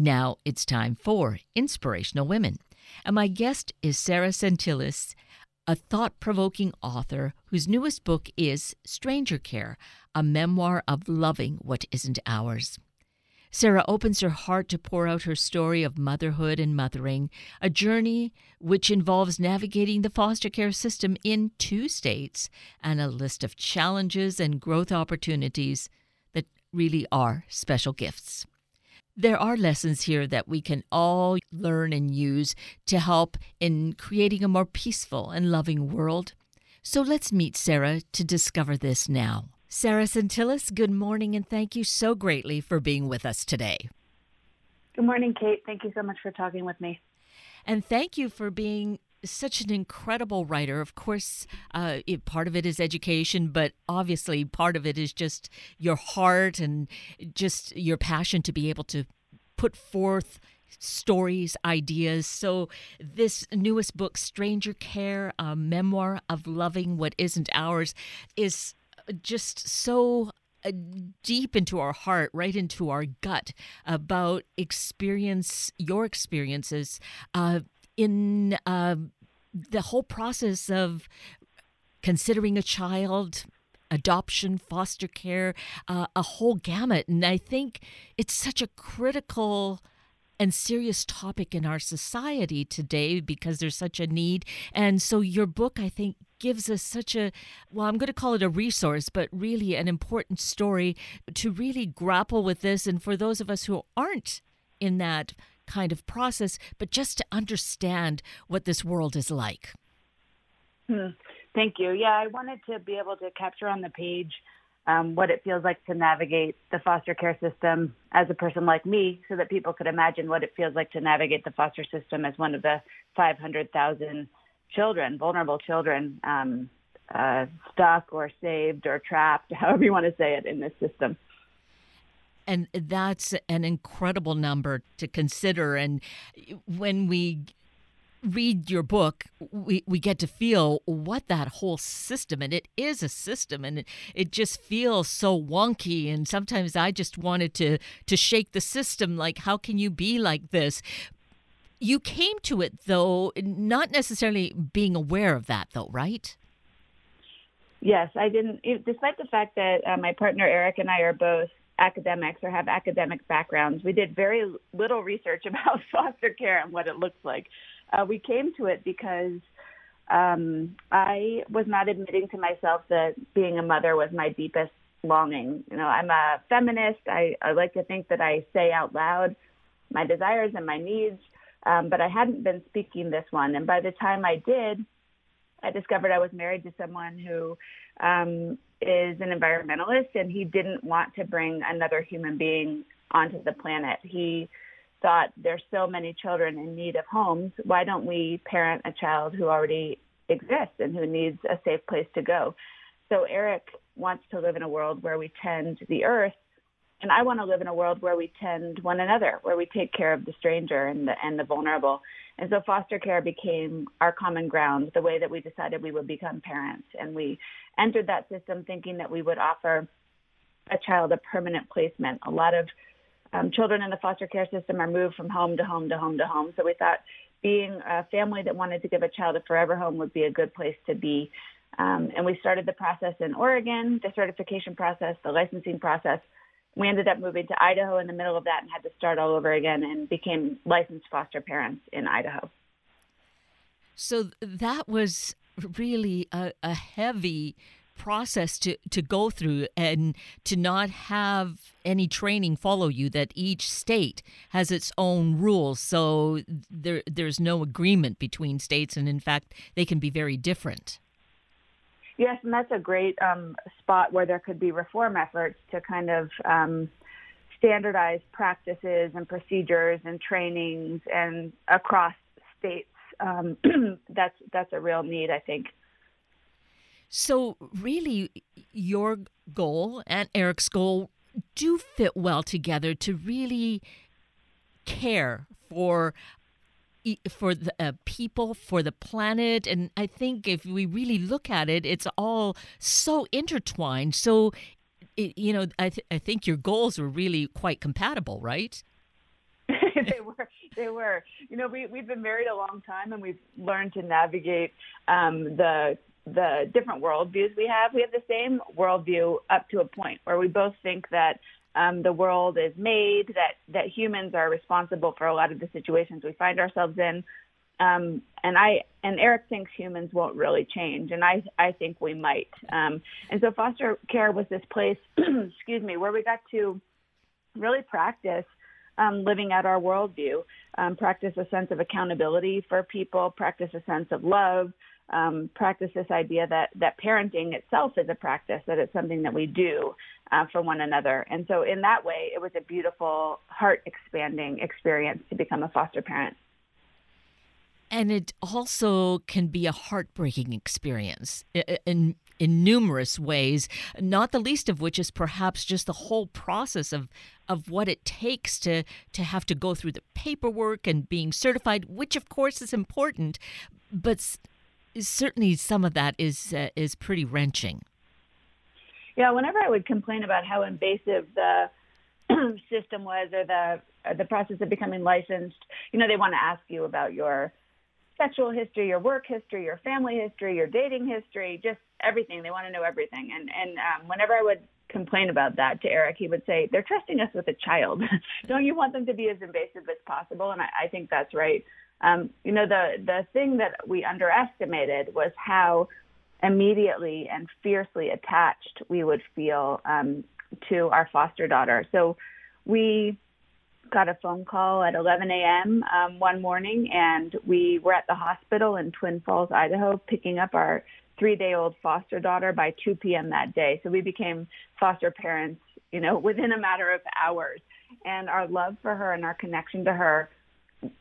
Now it's time for Inspirational Women. And my guest is Sarah Sentilles, a thought provoking author whose newest book is Stranger Care, a memoir of loving what isn't ours. Sarah opens her heart to pour out her story of motherhood and mothering, a journey which involves navigating the foster care system in two states and a list of challenges and growth opportunities that really are special gifts. There are lessons here that we can all learn and use to help in creating a more peaceful and loving world. So let's meet Sarah to discover this now. Sarah Sentilles, good morning and thank you so greatly for being with us today. Good morning, Kate. Thank you so much for talking with me. And thank you for being such an incredible writer. Of course, uh, it, part of it is education, but obviously, part of it is just your heart and just your passion to be able to put forth stories, ideas. So, this newest book, Stranger Care, a memoir of loving what isn't ours, is just so uh, deep into our heart, right into our gut about experience, your experiences uh, in uh, the whole process of considering a child, adoption, foster care, uh, a whole gamut. And I think it's such a critical and serious topic in our society today because there's such a need. And so your book, I think, gives us such a, well, I'm going to call it a resource, but really an important story to really grapple with this. And for those of us who aren't in that kind of process, but just to understand what this world is like. Hmm. Thank you. Yeah, I wanted to be able to capture on the page um, what it feels like to navigate the foster care system as a person like me so that people could imagine what it feels like to navigate the foster system as one of the 500,000 children, vulnerable children, um, uh, stuck or saved or trapped, however you want to say it, in this system. And that's an incredible number to consider. And when we read your book, we, we get to feel what that whole system, and it is a system, and it, it just feels so wonky. And sometimes I just wanted to to shake the system. Like, how can you be like this? You came to it though, not necessarily being aware of that, though, right? Yes, I didn't. Despite the fact that uh, my partner Eric and I are both academics or have academic backgrounds, we did very little research about foster care and what it looks like. Uh, we came to it because um, I was not admitting to myself that being a mother was my deepest longing. You know, I'm a feminist. I, I like to think that I say out loud my desires and my needs um, but I hadn't been speaking this one. And by the time I did, I discovered I was married to someone who um, is an environmentalist, and he didn't want to bring another human being onto the planet. He thought there's so many children in need of homes. Why don't we parent a child who already exists and who needs a safe place to go? So Eric wants to live in a world where we tend the earth and I want to live in a world where we tend one another, where we take care of the stranger and the and the vulnerable. And so foster care became our common ground, the way that we decided we would become parents. And we entered that system thinking that we would offer a child a permanent placement. A lot of um, children in the foster care system are moved from home to home to home to home. So we thought being a family that wanted to give a child a forever home would be a good place to be. Um, and we started the process in Oregon, the certification process, the licensing process we ended up moving to Idaho in the middle of that and had to start all over again and became licensed foster parents in Idaho. So that was really a, a heavy process to, to go through and to not have any training follow you that each state has its own rules so there there's no agreement between states and in fact they can be very different Yes, and that's a great um, spot where there could be reform efforts to kind of um, standardize practices and procedures and trainings and across states. Um, that's that's a real need, I think. So, really, your goal and Eric's goal do fit well together to really care for for the uh, people, for the planet. And I think if we really look at it, it's all so intertwined. So, it, you know, I, th- I think your goals were really quite compatible, right? they were. They were. You know, we we've been married a long time, and we've learned to navigate um, the the different worldviews we have. We have the same worldview up to a point where we both think that um, the world is made, that that humans are responsible for a lot of the situations we find ourselves in. Um, and I and Eric thinks humans won't really change, and I I think we might. Um, and so foster care was this place, excuse me, where we got to really practice um, living out our worldview, um, practice a sense of accountability for people, practice a sense of love, um, practice this idea that that parenting itself is a practice, that it's something that we do uh, for one another. And so, in that way, it was a beautiful, heart expanding experience to become a foster parent. And it also can be a heartbreaking experience in in numerous ways, not the least of which is perhaps just the whole process of of what it takes to to have to go through the paperwork and being certified, which of course is important, but certainly some of that is uh, is pretty wrenching. Yeah, whenever I would complain about how invasive the system was or the the process of becoming licensed, you know, they want to ask you about your sexual history, your work history, your family history, your dating history, just everything. They want to know everything. And and um, whenever I would complain about that to Eric, he would say, "They're trusting us with a child. Don't you want them to be as invasive as possible?" And I, I think that's right. Um, you know, the the thing that we underestimated was how immediately and fiercely attached we would feel um, to our foster daughter. So we got a phone call at 11 a.m. Um, one morning, and we were at the hospital in Twin Falls, Idaho, picking up our three-day-old foster daughter by 2 p.m. that day. So we became foster parents, you know, within a matter of hours. And our love for her and our connection to her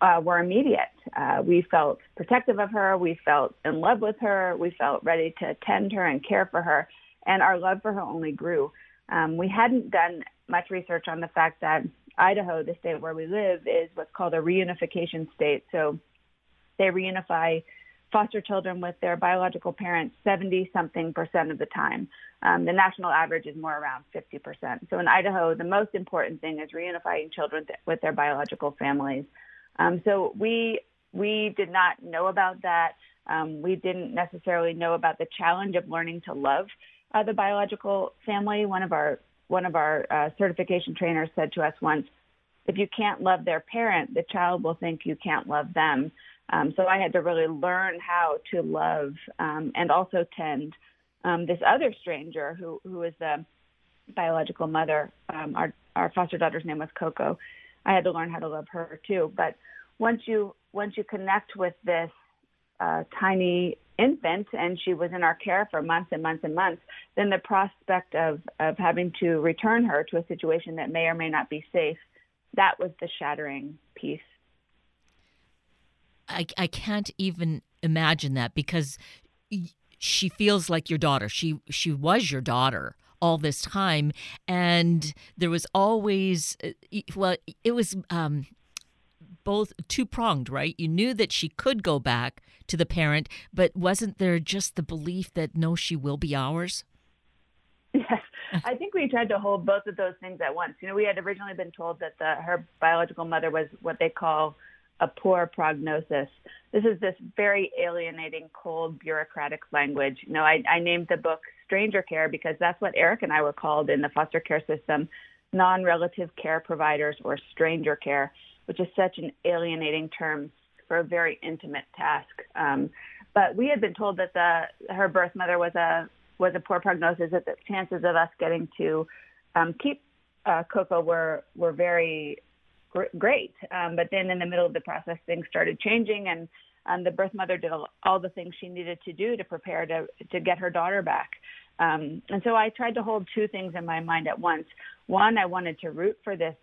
uh, were immediate. Uh, we felt protective of her. We felt in love with her. We felt ready to tend her and care for her. And our love for her only grew. Um, we hadn't done much research on the fact that Idaho, the state where we live, is what's called a reunification state. So they reunify foster children with their biological parents 70 something percent of the time. Um, the national average is more around 50 percent. So in Idaho, the most important thing is reunifying children th- with their biological families. Um, so we we did not know about that. Um, we didn't necessarily know about the challenge of learning to love uh, the biological family. One of our one of our uh, certification trainers said to us once, if you can't love their parent, the child will think you can't love them. Um, so I had to really learn how to love um, and also tend um, this other stranger who who is the biological mother. Um, our our foster daughter's name was Coco. I had to learn how to love her too. But once you once you connect with this uh, tiny infant and she was in our care for months and months and months, then the prospect of of having to return her to a situation that may or may not be safe, that was the shattering piece. I I can't even imagine that because she feels like your daughter. She she was your daughter all this time and there was always uh, well it was um both two pronged, right? You knew that she could go back to the parent, but wasn't there just the belief that no, she will be ours? Yes, I think we tried to hold both of those things at once. You know, we had originally been told that the, her biological mother was what they call a poor prognosis. This is this very alienating, cold, bureaucratic language. You know, I, I named the book Stranger Care because that's what Eric and I were called in the foster care system non relative care providers or stranger care which is such an alienating term for a very intimate task. Um, but we had been told that the her birth mother was a was a poor prognosis. That the chances of us getting to um, keep uh, Coco were were very gr- great. Um, but then in the middle of the process, things started changing, and um, the birth mother did all the things she needed to do to prepare to to get her daughter back. Um, and so I tried to hold two things in my mind at once. One, I wanted to root for this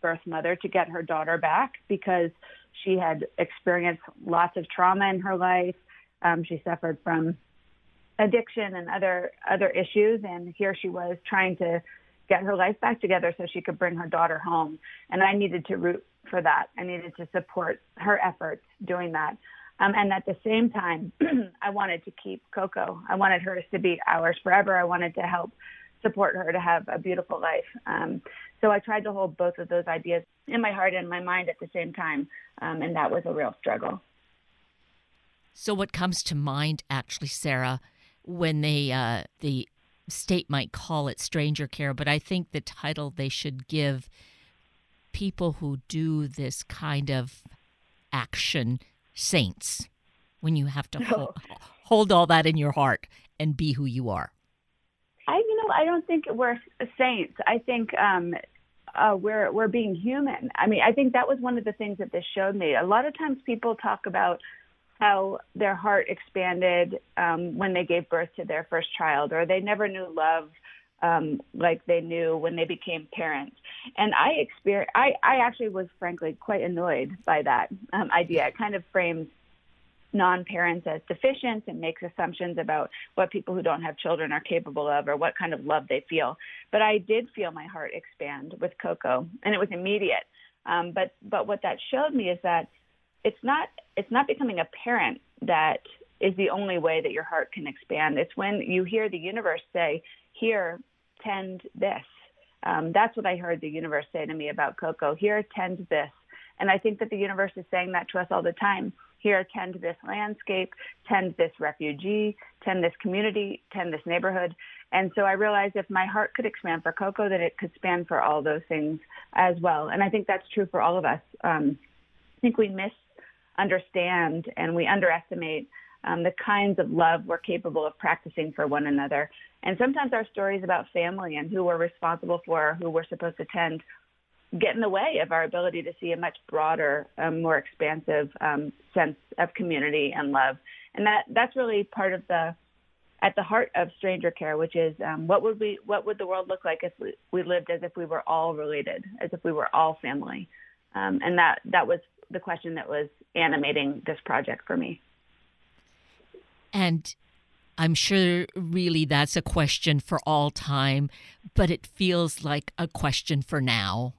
birth mother to get her daughter back because she had experienced lots of trauma in her life. Um, she suffered from addiction and other other issues, and here she was trying to get her life back together so she could bring her daughter home. And I needed to root for that. I needed to support her efforts doing that. Um, and at the same time, I wanted to keep Coco. I wanted her to be ours forever. I wanted to help support her to have a beautiful life. Um, so I tried to hold both of those ideas in my heart and my mind at the same time, um, and that was a real struggle. So, what comes to mind, actually, Sarah, when they uh, the state might call it stranger care, but I think the title they should give people who do this kind of action saints when you have to hold, hold all that in your heart and be who you are? I, you know, I don't think we're saints. I think um, uh, we're we're being human. I mean, I think that was one of the things that this showed me. A lot of times people talk about how their heart expanded um, when they gave birth to their first child, or they never knew love um, like they knew when they became parents. And I experience, I, I actually was frankly quite annoyed by that um, idea. It kind of frames non-parents as deficient and makes assumptions about what people who don't have children are capable of or what kind of love they feel. But I did feel my heart expand with Coco, and it was immediate. Um, but but what that showed me is that it's not it's not becoming a parent that is the only way that your heart can expand. It's when you hear the universe say, "Here, tend this." Um, that's what I heard the universe say to me about Coco. Here, tend this. And I think that the universe is saying that to us all the time. Here, tend this landscape, tend this refugee, tend this community, tend this neighborhood. And so I realized if my heart could expand for Coco, that it could span for all those things as well. And I think that's true for all of us. Um, I think we misunderstand and we underestimate um, the kinds of love we're capable of practicing for one another. And sometimes our stories about family and who we're responsible for, who we're supposed to tend, get in the way of our ability to see a much broader, um, more expansive um, sense of community and love. And that that's really part of the at the heart of stranger care, which is um, what would we what would the world look like if we, we lived as if we were all related, as if we were all family, um, and that that was the question that was animating this project for me. And I'm sure really that's a question for all time, but it feels like a question for now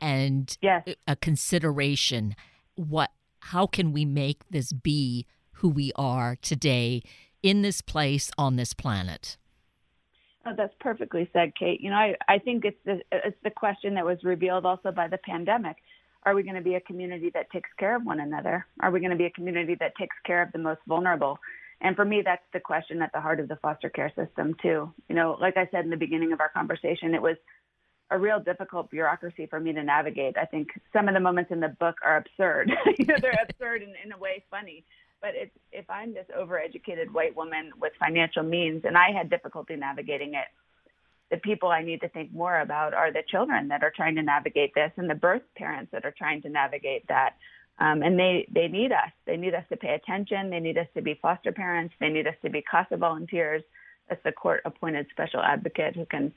and yes. a consideration. What how can we make this be who we are today in this place on this planet? Oh, that's perfectly said kate. You know I, I think it's the it's the question that was revealed also by the pandemic. Are we going to be a community that takes care of one another? Are we going to be a community that takes care of the most vulnerable and for me that's the question at the heart of the foster care system too you know like i said in the beginning of our conversation it was a real difficult bureaucracy for me to navigate. I think some of the moments in the book are absurd. you know, they're absurd and in a way funny. But it's, if I'm this overeducated white woman with financial means and I had difficulty navigating it, the people I need to think more about are the children that are trying to navigate this and the birth parents that are trying to navigate that. Um, and they, they need us. They need us to pay attention. They need us to be foster parents. They need us to be CASA volunteers. That's the court appointed special advocate who can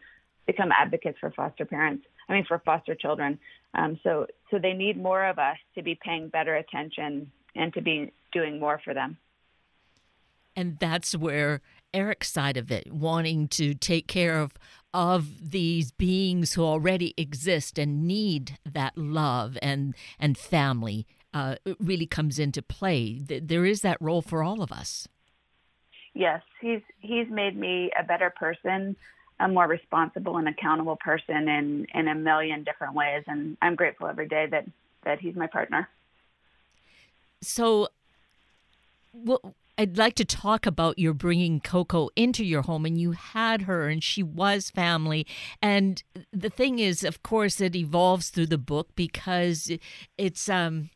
become advocates for foster parents. I mean, for foster children. Um, so, so they need more of us to be paying better attention and to be doing more for them. And that's where Eric's side of it, wanting to take care of of these beings who already exist and need that love and and family, uh, really comes into play. There is that role for all of us. Yes, he's he's made me a better person a more responsible and accountable person in in a million different ways and I'm grateful every day that that he's my partner. So well I'd like to talk about your bringing Coco into your home and you had her and she was family and the thing is of course it evolves through the book because it's um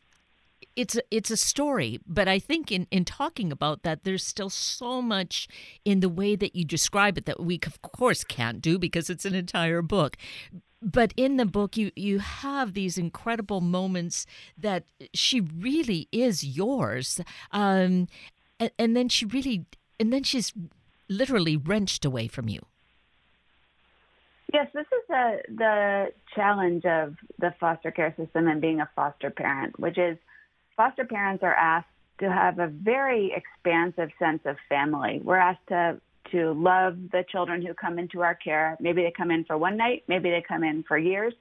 it's a, it's a story, but I think in in talking about that, there's still so much in the way that you describe it that we of course can't do because it's an entire book. But in the book, you you have these incredible moments that she really is yours, um, and, and then she really, and then she's literally wrenched away from you. Yes, this is a, the challenge of the foster care system and being a foster parent, which is foster parents are asked to have a very expansive sense of family. We're asked to to love the children who come into our care. Maybe they come in for one night, maybe they come in for years,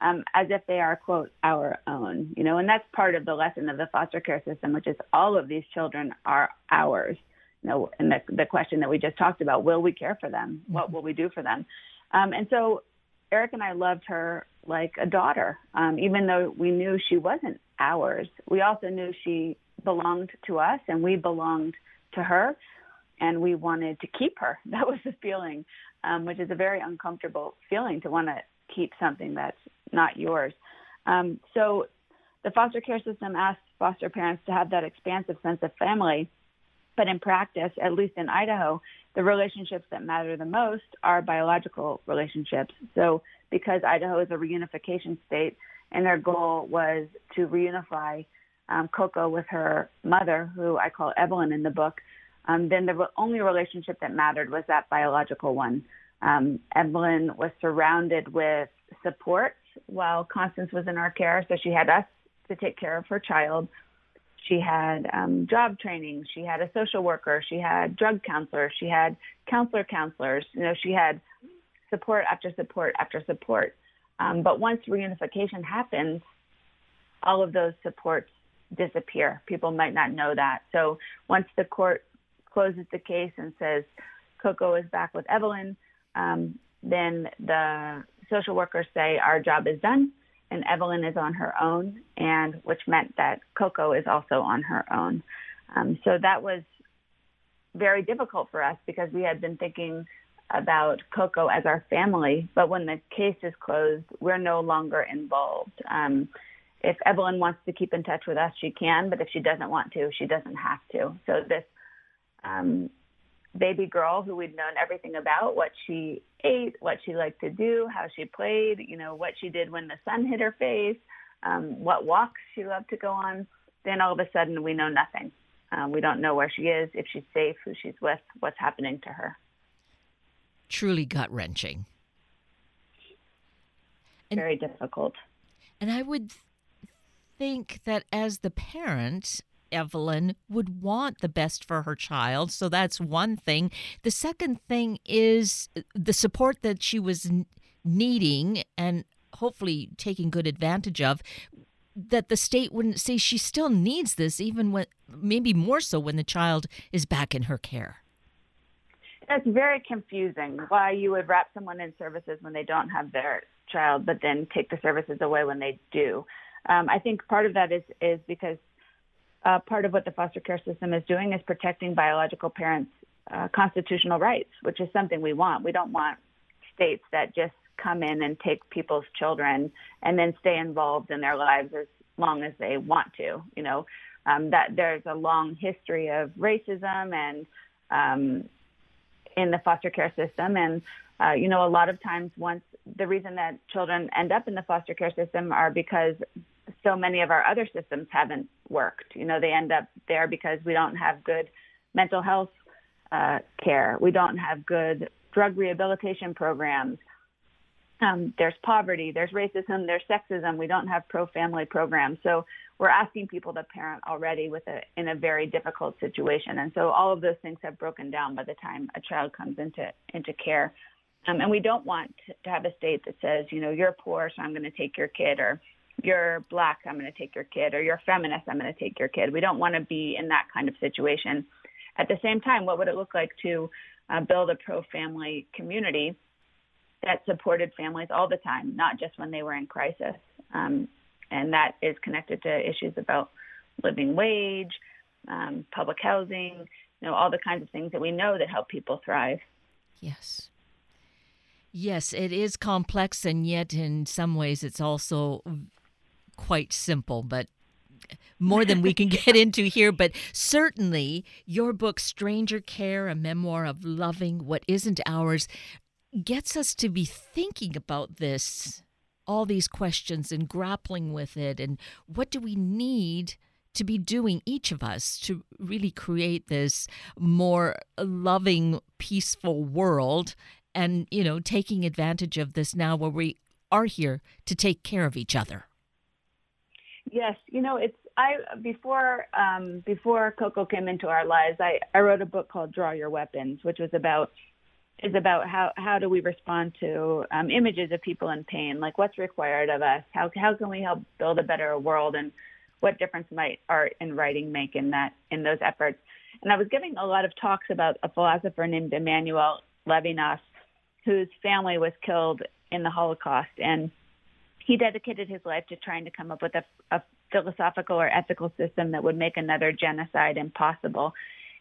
um, as if they are quote our own. You know, and that's part of the lesson of the foster care system, which is all of these children are ours. You know, and the the question that we just talked about: Will we care for them? What will we do for them? Um, and so Eric and I loved her like a daughter. Um, even though we knew she wasn't ours, we also knew she belonged to us and we belonged to her and we wanted to keep her. That was the feeling, um, which is a very uncomfortable feeling to want to keep something that's not yours. Um, so the foster care system asks foster parents to have that expansive sense of family. But in practice, at least in Idaho, the relationships that matter the most are biological relationships. So because Idaho is a reunification state, and their goal was to reunify um, Coco with her mother, who I call Evelyn in the book, um, then the only relationship that mattered was that biological one. Um, Evelyn was surrounded with support while Constance was in our care, so she had us to take care of her child. She had um, job training. She had a social worker. She had drug counselors. She had counselor counselors. You know, she had support after support after support. Um, but once reunification happens, all of those supports disappear. People might not know that. So once the court closes the case and says Coco is back with Evelyn, um, then the social workers say our job is done and Evelyn is on her own, and which meant that Coco is also on her own. Um, so that was very difficult for us because we had been thinking about Coco as our family, but when the case is closed, we're no longer involved. Um, if Evelyn wants to keep in touch with us, she can, but if she doesn't want to, she doesn't have to. So this um, baby girl who we'd known everything about, what she ate, what she liked to do, how she played, you know, what she did when the sun hit her face, um, what walks she loved to go on, then all of a sudden we know nothing. Uh, we don't know where she is, if she's safe, who she's with, what's happening to her. Truly gut wrenching. Very difficult. And I would think that as the parent, Evelyn would want the best for her child. So that's one thing. The second thing is uh, the support that she was needing and hopefully taking good advantage of that the state wouldn't say she still needs this even when maybe more so when the child is back in her care. That's very confusing why you would wrap someone in services when they don't have their child, but then take the services away when they do. Um, I think part of that is is because uh, part of what the foster care system is doing is protecting biological parents' uh, constitutional rights, which is something we want. We don't want states that just come in and take people's children and then stay involved in their lives as long as they want to. You know, um, that there's a long history of racism and um, in the foster care system, and uh, you know, a lot of times once the reason that children end up in the foster care system are because so many of our other systems haven't worked. You know, they end up there because we don't have good mental health uh, care. We don't have good drug rehabilitation programs. Um, there's poverty, there's racism, there's sexism. We don't have pro-family programs. So we're asking people to parent already with a in a very difficult situation. And so all of those things have broken down by the time a child comes into into care. Um, and we don't want to have a state that says, you know, you're poor, so I'm going to take your kid, or you're black, I'm going to take your kid, or you're feminist, I'm going to take your kid. We don't want to be in that kind of situation. At the same time, what would it look like to uh, build a pro family community that supported families all the time, not just when they were in crisis? Um, and that is connected to issues about living wage, um, public housing, you know, all the kinds of things that we know that help people thrive. Yes. Yes, it is complex, and yet in some ways it's also quite simple, but more than we can get into here, but certainly your book, Stranger Care, a memoir of loving what isn't ours, gets us to be thinking about this, all these questions, and grappling with it. And what do we need to be doing, each of us, to really create this more loving, peaceful world? And, you know, taking advantage of this now where we are here to take care of each other. Yes, you know, it's I before um, before Coco came into our lives, I, I wrote a book called Draw Your Weapons, which was about is about how how do we respond to um, images of people in pain, like what's required of us, how how can we help build a better world, and what difference might art and writing make in that in those efforts. And I was giving a lot of talks about a philosopher named Emmanuel Levinas, whose family was killed in the Holocaust, and he dedicated his life to trying to come up with a, a philosophical or ethical system that would make another genocide impossible.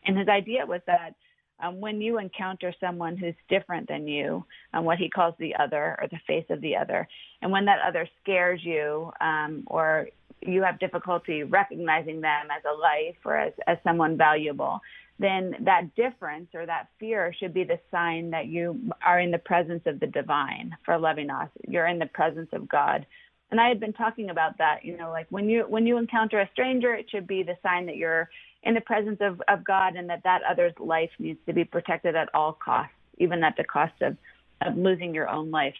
And his idea was that um, when you encounter someone who's different than you, um, what he calls the other or the face of the other, and when that other scares you um, or you have difficulty recognizing them as a life or as, as someone valuable, then that difference or that fear should be the sign that you are in the presence of the divine for Levinas. You're in the presence of God. And I had been talking about that, you know, like when you when you encounter a stranger, it should be the sign that you're in the presence of, of God and that that other's life needs to be protected at all costs, even at the cost of, of losing your own life.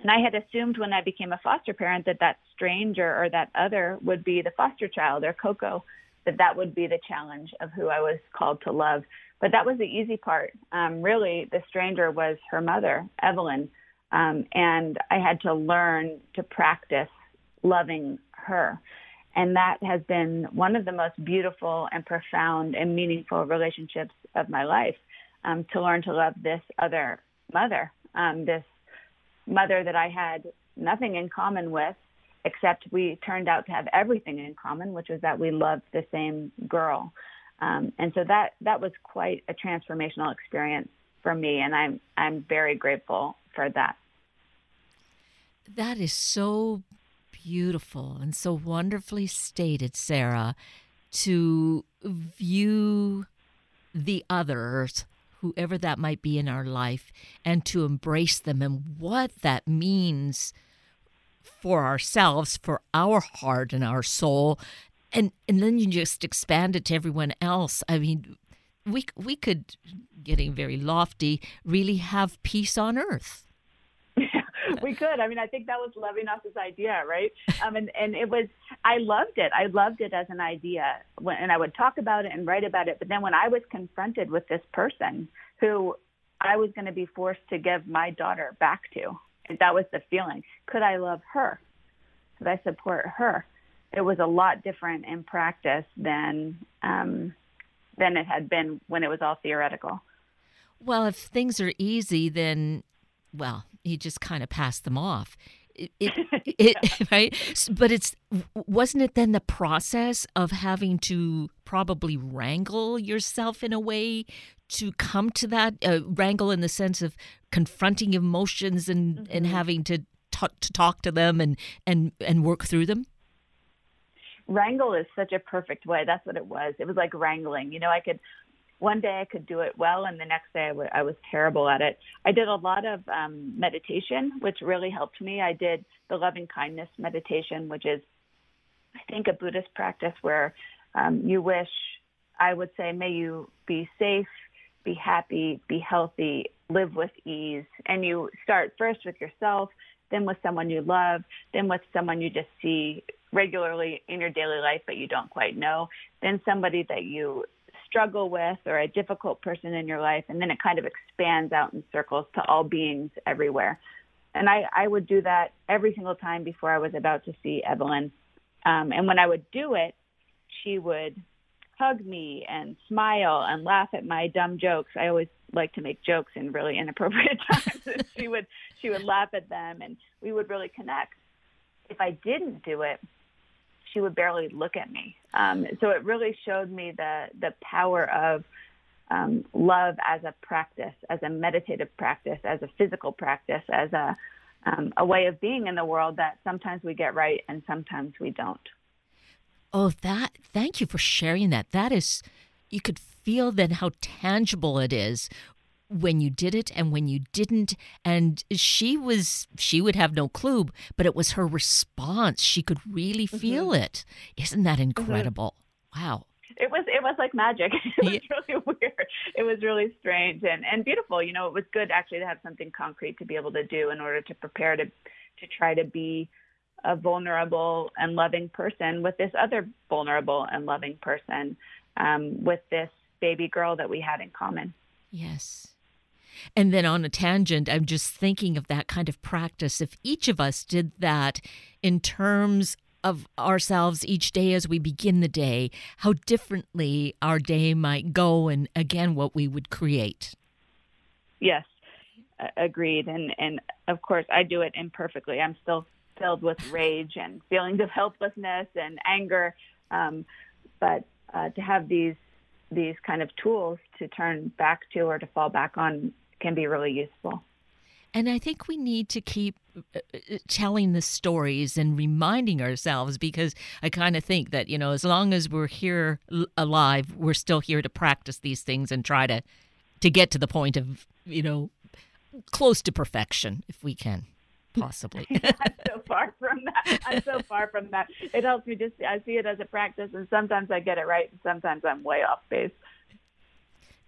And I had assumed when I became a foster parent that that stranger or that other would be the foster child or Coco, that that would be the challenge of who I was called to love. But that was the easy part. Um, really, the stranger was her mother, Evelyn. Um, and I had to learn to practice loving her. And that has been one of the most beautiful and profound and meaningful relationships of my life um, to learn to love this other mother, um, this mother that I had nothing in common with, except we turned out to have everything in common, which was that we loved the same girl. Um, and so that that was quite a transformational experience for me, and I'm I'm very grateful for that. That is so beautiful and so wonderfully stated, Sarah, to view the others, whoever that might be in our life, and to embrace them and what that means for ourselves, for our heart and our soul. And and then you just expand it to everyone else. I mean, we we could getting very lofty, really have peace on earth. we could. I mean, I think that was Levinas's idea, right? Um, and and it was. I loved it. I loved it as an idea, when, and I would talk about it and write about it. But then when I was confronted with this person who I was going to be forced to give my daughter back to, and that was the feeling. Could I love her? Could I support her? It was a lot different in practice than um, than it had been when it was all theoretical. Well, if things are easy, then well, you just kind of passed them off. It, it, it, right? But it's wasn't it then the process of having to probably wrangle yourself in a way to come to that uh, wrangle in the sense of confronting emotions and mm-hmm. and having to talk to talk to them and and and work through them? Wrangle is such a perfect way. That's what it was. It was like wrangling. You know i could one day I could do it well, and the next day I, w- I was terrible at it. I did a lot of um, meditation, which really helped me. I did the loving kindness meditation, which is, I think, a Buddhist practice where um, you wish, I would say, may you be safe, be happy, be healthy, live with ease. And you start first with yourself, then with someone you love, then with someone you just see regularly in your daily life but you don't quite know, then somebody that you struggle with or a difficult person in your life, and then it kind of expands out in circles to all beings everywhere. And I, I would do that every single time before I was about to see Evelyn. Um, and when I would do it, she would hug me and smile and laugh at my dumb jokes. I always like to make jokes in really inappropriate times. she would she would laugh at them and we would really connect. If I didn't do it, she would barely look at me. Um, so it really showed me the the power of um, love as a practice, as a meditative practice, as a physical practice, as a um, a way of being in the world that sometimes we get right and sometimes we don't. Oh, that! Thank you for sharing that. That is, you could feel then how tangible it is when you did it and when you didn't. And she was she would have no clue but it was her response. She could really mm-hmm. feel it. Isn't that mm-hmm. incredible? Mm-hmm. wow. It was it was like magic. It was yeah. really weird. It was really strange and and beautiful. You know it was good actually to have something concrete to be able to do in order to prepare to to try to be a vulnerable and loving person with this other vulnerable and loving person um, with this baby girl that we had in common. Yes and then on a tangent, I'm just thinking of that kind of practice. If each of us did that in terms of ourselves each day as we begin the day, how differently our day might go, and again, what we would create. Yes, agreed. And and of course, I do it imperfectly. I'm still filled with rage and feelings of helplessness and anger. Um, but uh, to have these these kind of tools to turn back to or to fall back on can be really useful. And I think we need to keep uh, uh, telling the stories and reminding ourselves because I kind of think that, you know, as long as we're here alive, we're still here to practice these things and try to to get to the point of, you know, close to perfection if we can possibly. I'm so far from that. I'm so far from that. It helps me just I see it as a practice and sometimes I get it right and sometimes I'm way off base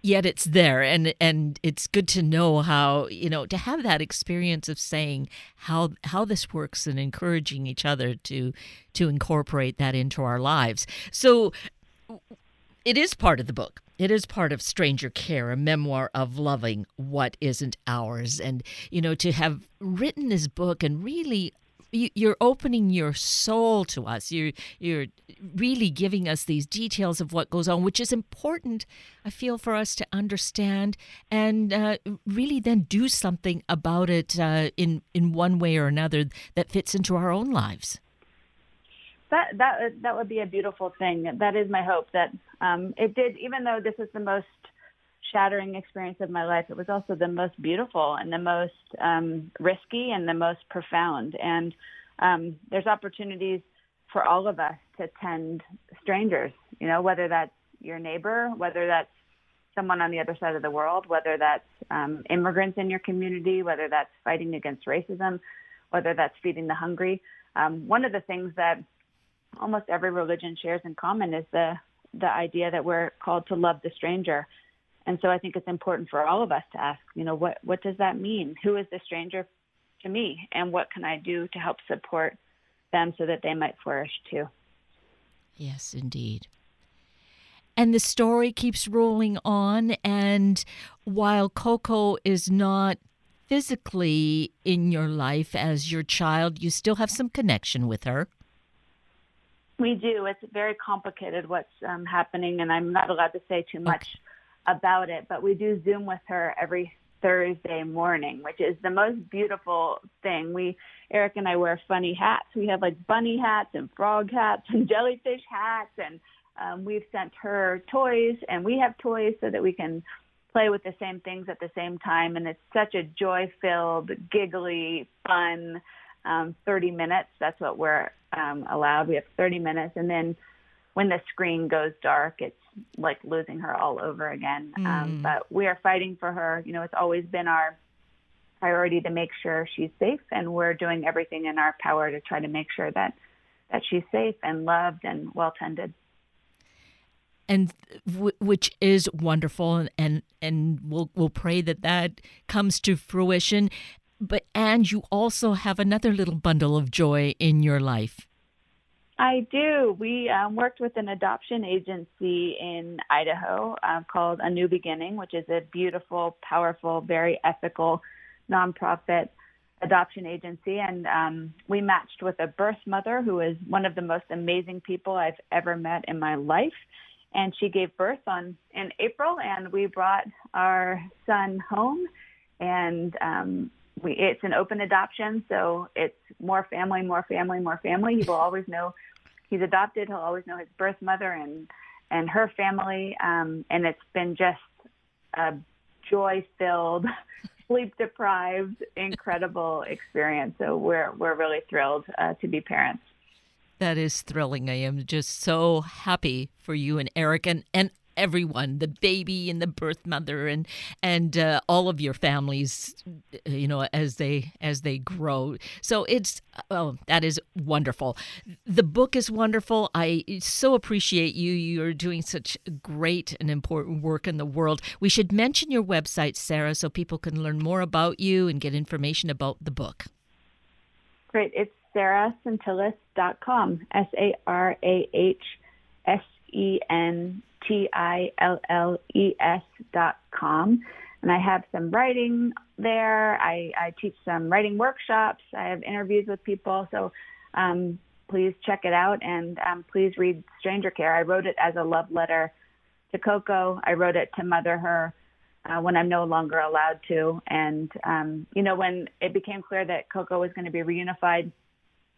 yet it's there and and it's good to know how you know to have that experience of saying how how this works and encouraging each other to to incorporate that into our lives so it is part of the book it is part of stranger care a memoir of loving what isn't ours and you know to have written this book and really you're opening your soul to us. You're you're really giving us these details of what goes on, which is important. I feel for us to understand and uh, really then do something about it uh, in in one way or another that fits into our own lives. That that that would be a beautiful thing. That is my hope. That um, it did, even though this is the most shattering experience of my life, it was also the most beautiful and the most um, risky and the most profound. And um, there's opportunities for all of us to tend strangers, you know, whether that's your neighbor, whether that's someone on the other side of the world, whether that's um, immigrants in your community, whether that's fighting against racism, whether that's feeding the hungry. Um, one of the things that almost every religion shares in common is the the idea that we're called to love the stranger and so I think it's important for all of us to ask, you know, what, what does that mean? Who is the stranger to me? And what can I do to help support them so that they might flourish too? Yes, indeed. And the story keeps rolling on. And while Coco is not physically in your life as your child, you still have some connection with her. We do. It's very complicated what's um, happening, and I'm not allowed to say too much. Okay about it, but we do Zoom with her every Thursday morning, which is the most beautiful thing. We, Eric and I wear funny hats. We have like bunny hats and frog hats and jellyfish hats, and um, we've sent her toys, and we have toys so that we can play with the same things at the same time. And it's such a joy-filled, giggly, fun um, 30 minutes. That's what we're um, allowed. We have 30 minutes, and then when the screen goes dark, it's like losing her all over again. Um, mm. Um, but we are fighting for her. You know, it's always been our priority to make sure she's safe, and we're doing everything in our power to try to make sure that that she's safe and loved and well tended. And w- which is wonderful, and, and and we'll we'll pray that that comes to fruition. But and you also have another little bundle of joy in your life. I do. We um, worked with an adoption agency in Idaho uh, called A New Beginning, which is a beautiful, powerful, very ethical nonprofit adoption agency. And um, we matched with a birth mother who is one of the most amazing people I've ever met in my life. And she gave birth on in April, and we brought our son home. And um, we, it's an open adoption, so it's more family, more family, more family. He will always know he's adopted. He'll always know his birth mother and and her family. Um, and it's been just a joy filled, sleep deprived, incredible experience. So we're we're really thrilled uh, to be parents. That is thrilling. I am just so happy for you and Eric and, and everyone the baby and the birth mother and and uh, all of your families you know as they as they grow. So it's oh that is wonderful. The book is wonderful. I so appreciate you. You're doing such great and important work in the world. We should mention your website sarah so people can learn more about you and get information about the book. Great. It's sarahsentilles.com s-a-r-a-h-s-e-n T I L L E S dot com. And I have some writing there. I, I teach some writing workshops. I have interviews with people. So um, please check it out and um, please read Stranger Care. I wrote it as a love letter to Coco. I wrote it to mother her uh, when I'm no longer allowed to. And, um, you know, when it became clear that Coco was going to be reunified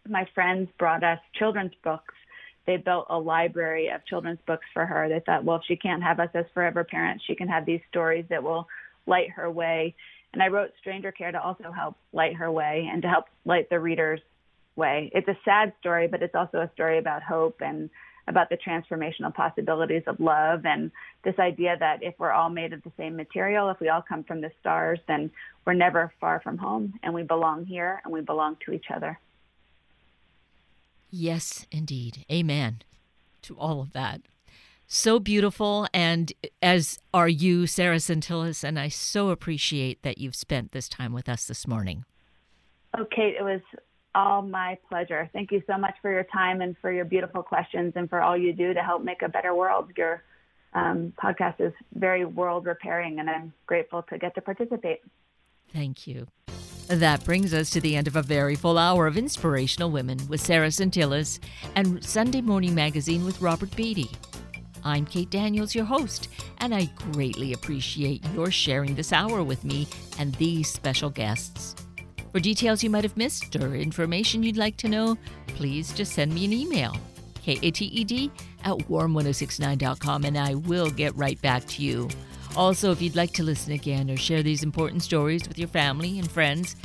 my friends brought us children's books. They built a library of children's books for her. They thought, well, if she can't have us as forever parents, she can have these stories that will light her way. And I wrote Stranger Care to also help light her way and to help light the reader's way. It's a sad story, but it's also a story about hope and about the transformational possibilities of love and this idea that if we're all made of the same material, if we all come from the stars, then we're never far from home and we belong here and we belong to each other. Yes, indeed. Amen to all of that. So beautiful, and as are you, Sarah Sentilles, and I so appreciate that you've spent this time with us this morning. Okay, it was all my pleasure. Thank you so much for your time and for your beautiful questions and for all you do to help make a better world. Your um, podcast is very world repairing, and I'm grateful to get to participate. Thank you. That brings us to the end of a very full hour of Inspirational Women with Sarah Sentilles and Sunday Morning Magazine with Robert Beatty. I'm Kate Daniels, your host, and I greatly appreciate your sharing this hour with me and these special guests. For details you might have missed or information you'd like to know, please just send me an email, kated at warm1069.com, and I will get right back to you. Also, if you'd like to listen again or share these important stories with your family and friends,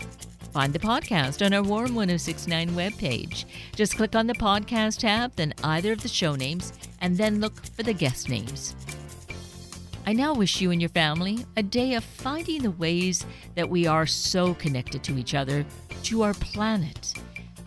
find the podcast on our Warm 1069 webpage. Just click on the podcast tab, then either of the show names, and then look for the guest names. I now wish you and your family a day of finding the ways that we are so connected to each other, to our planet.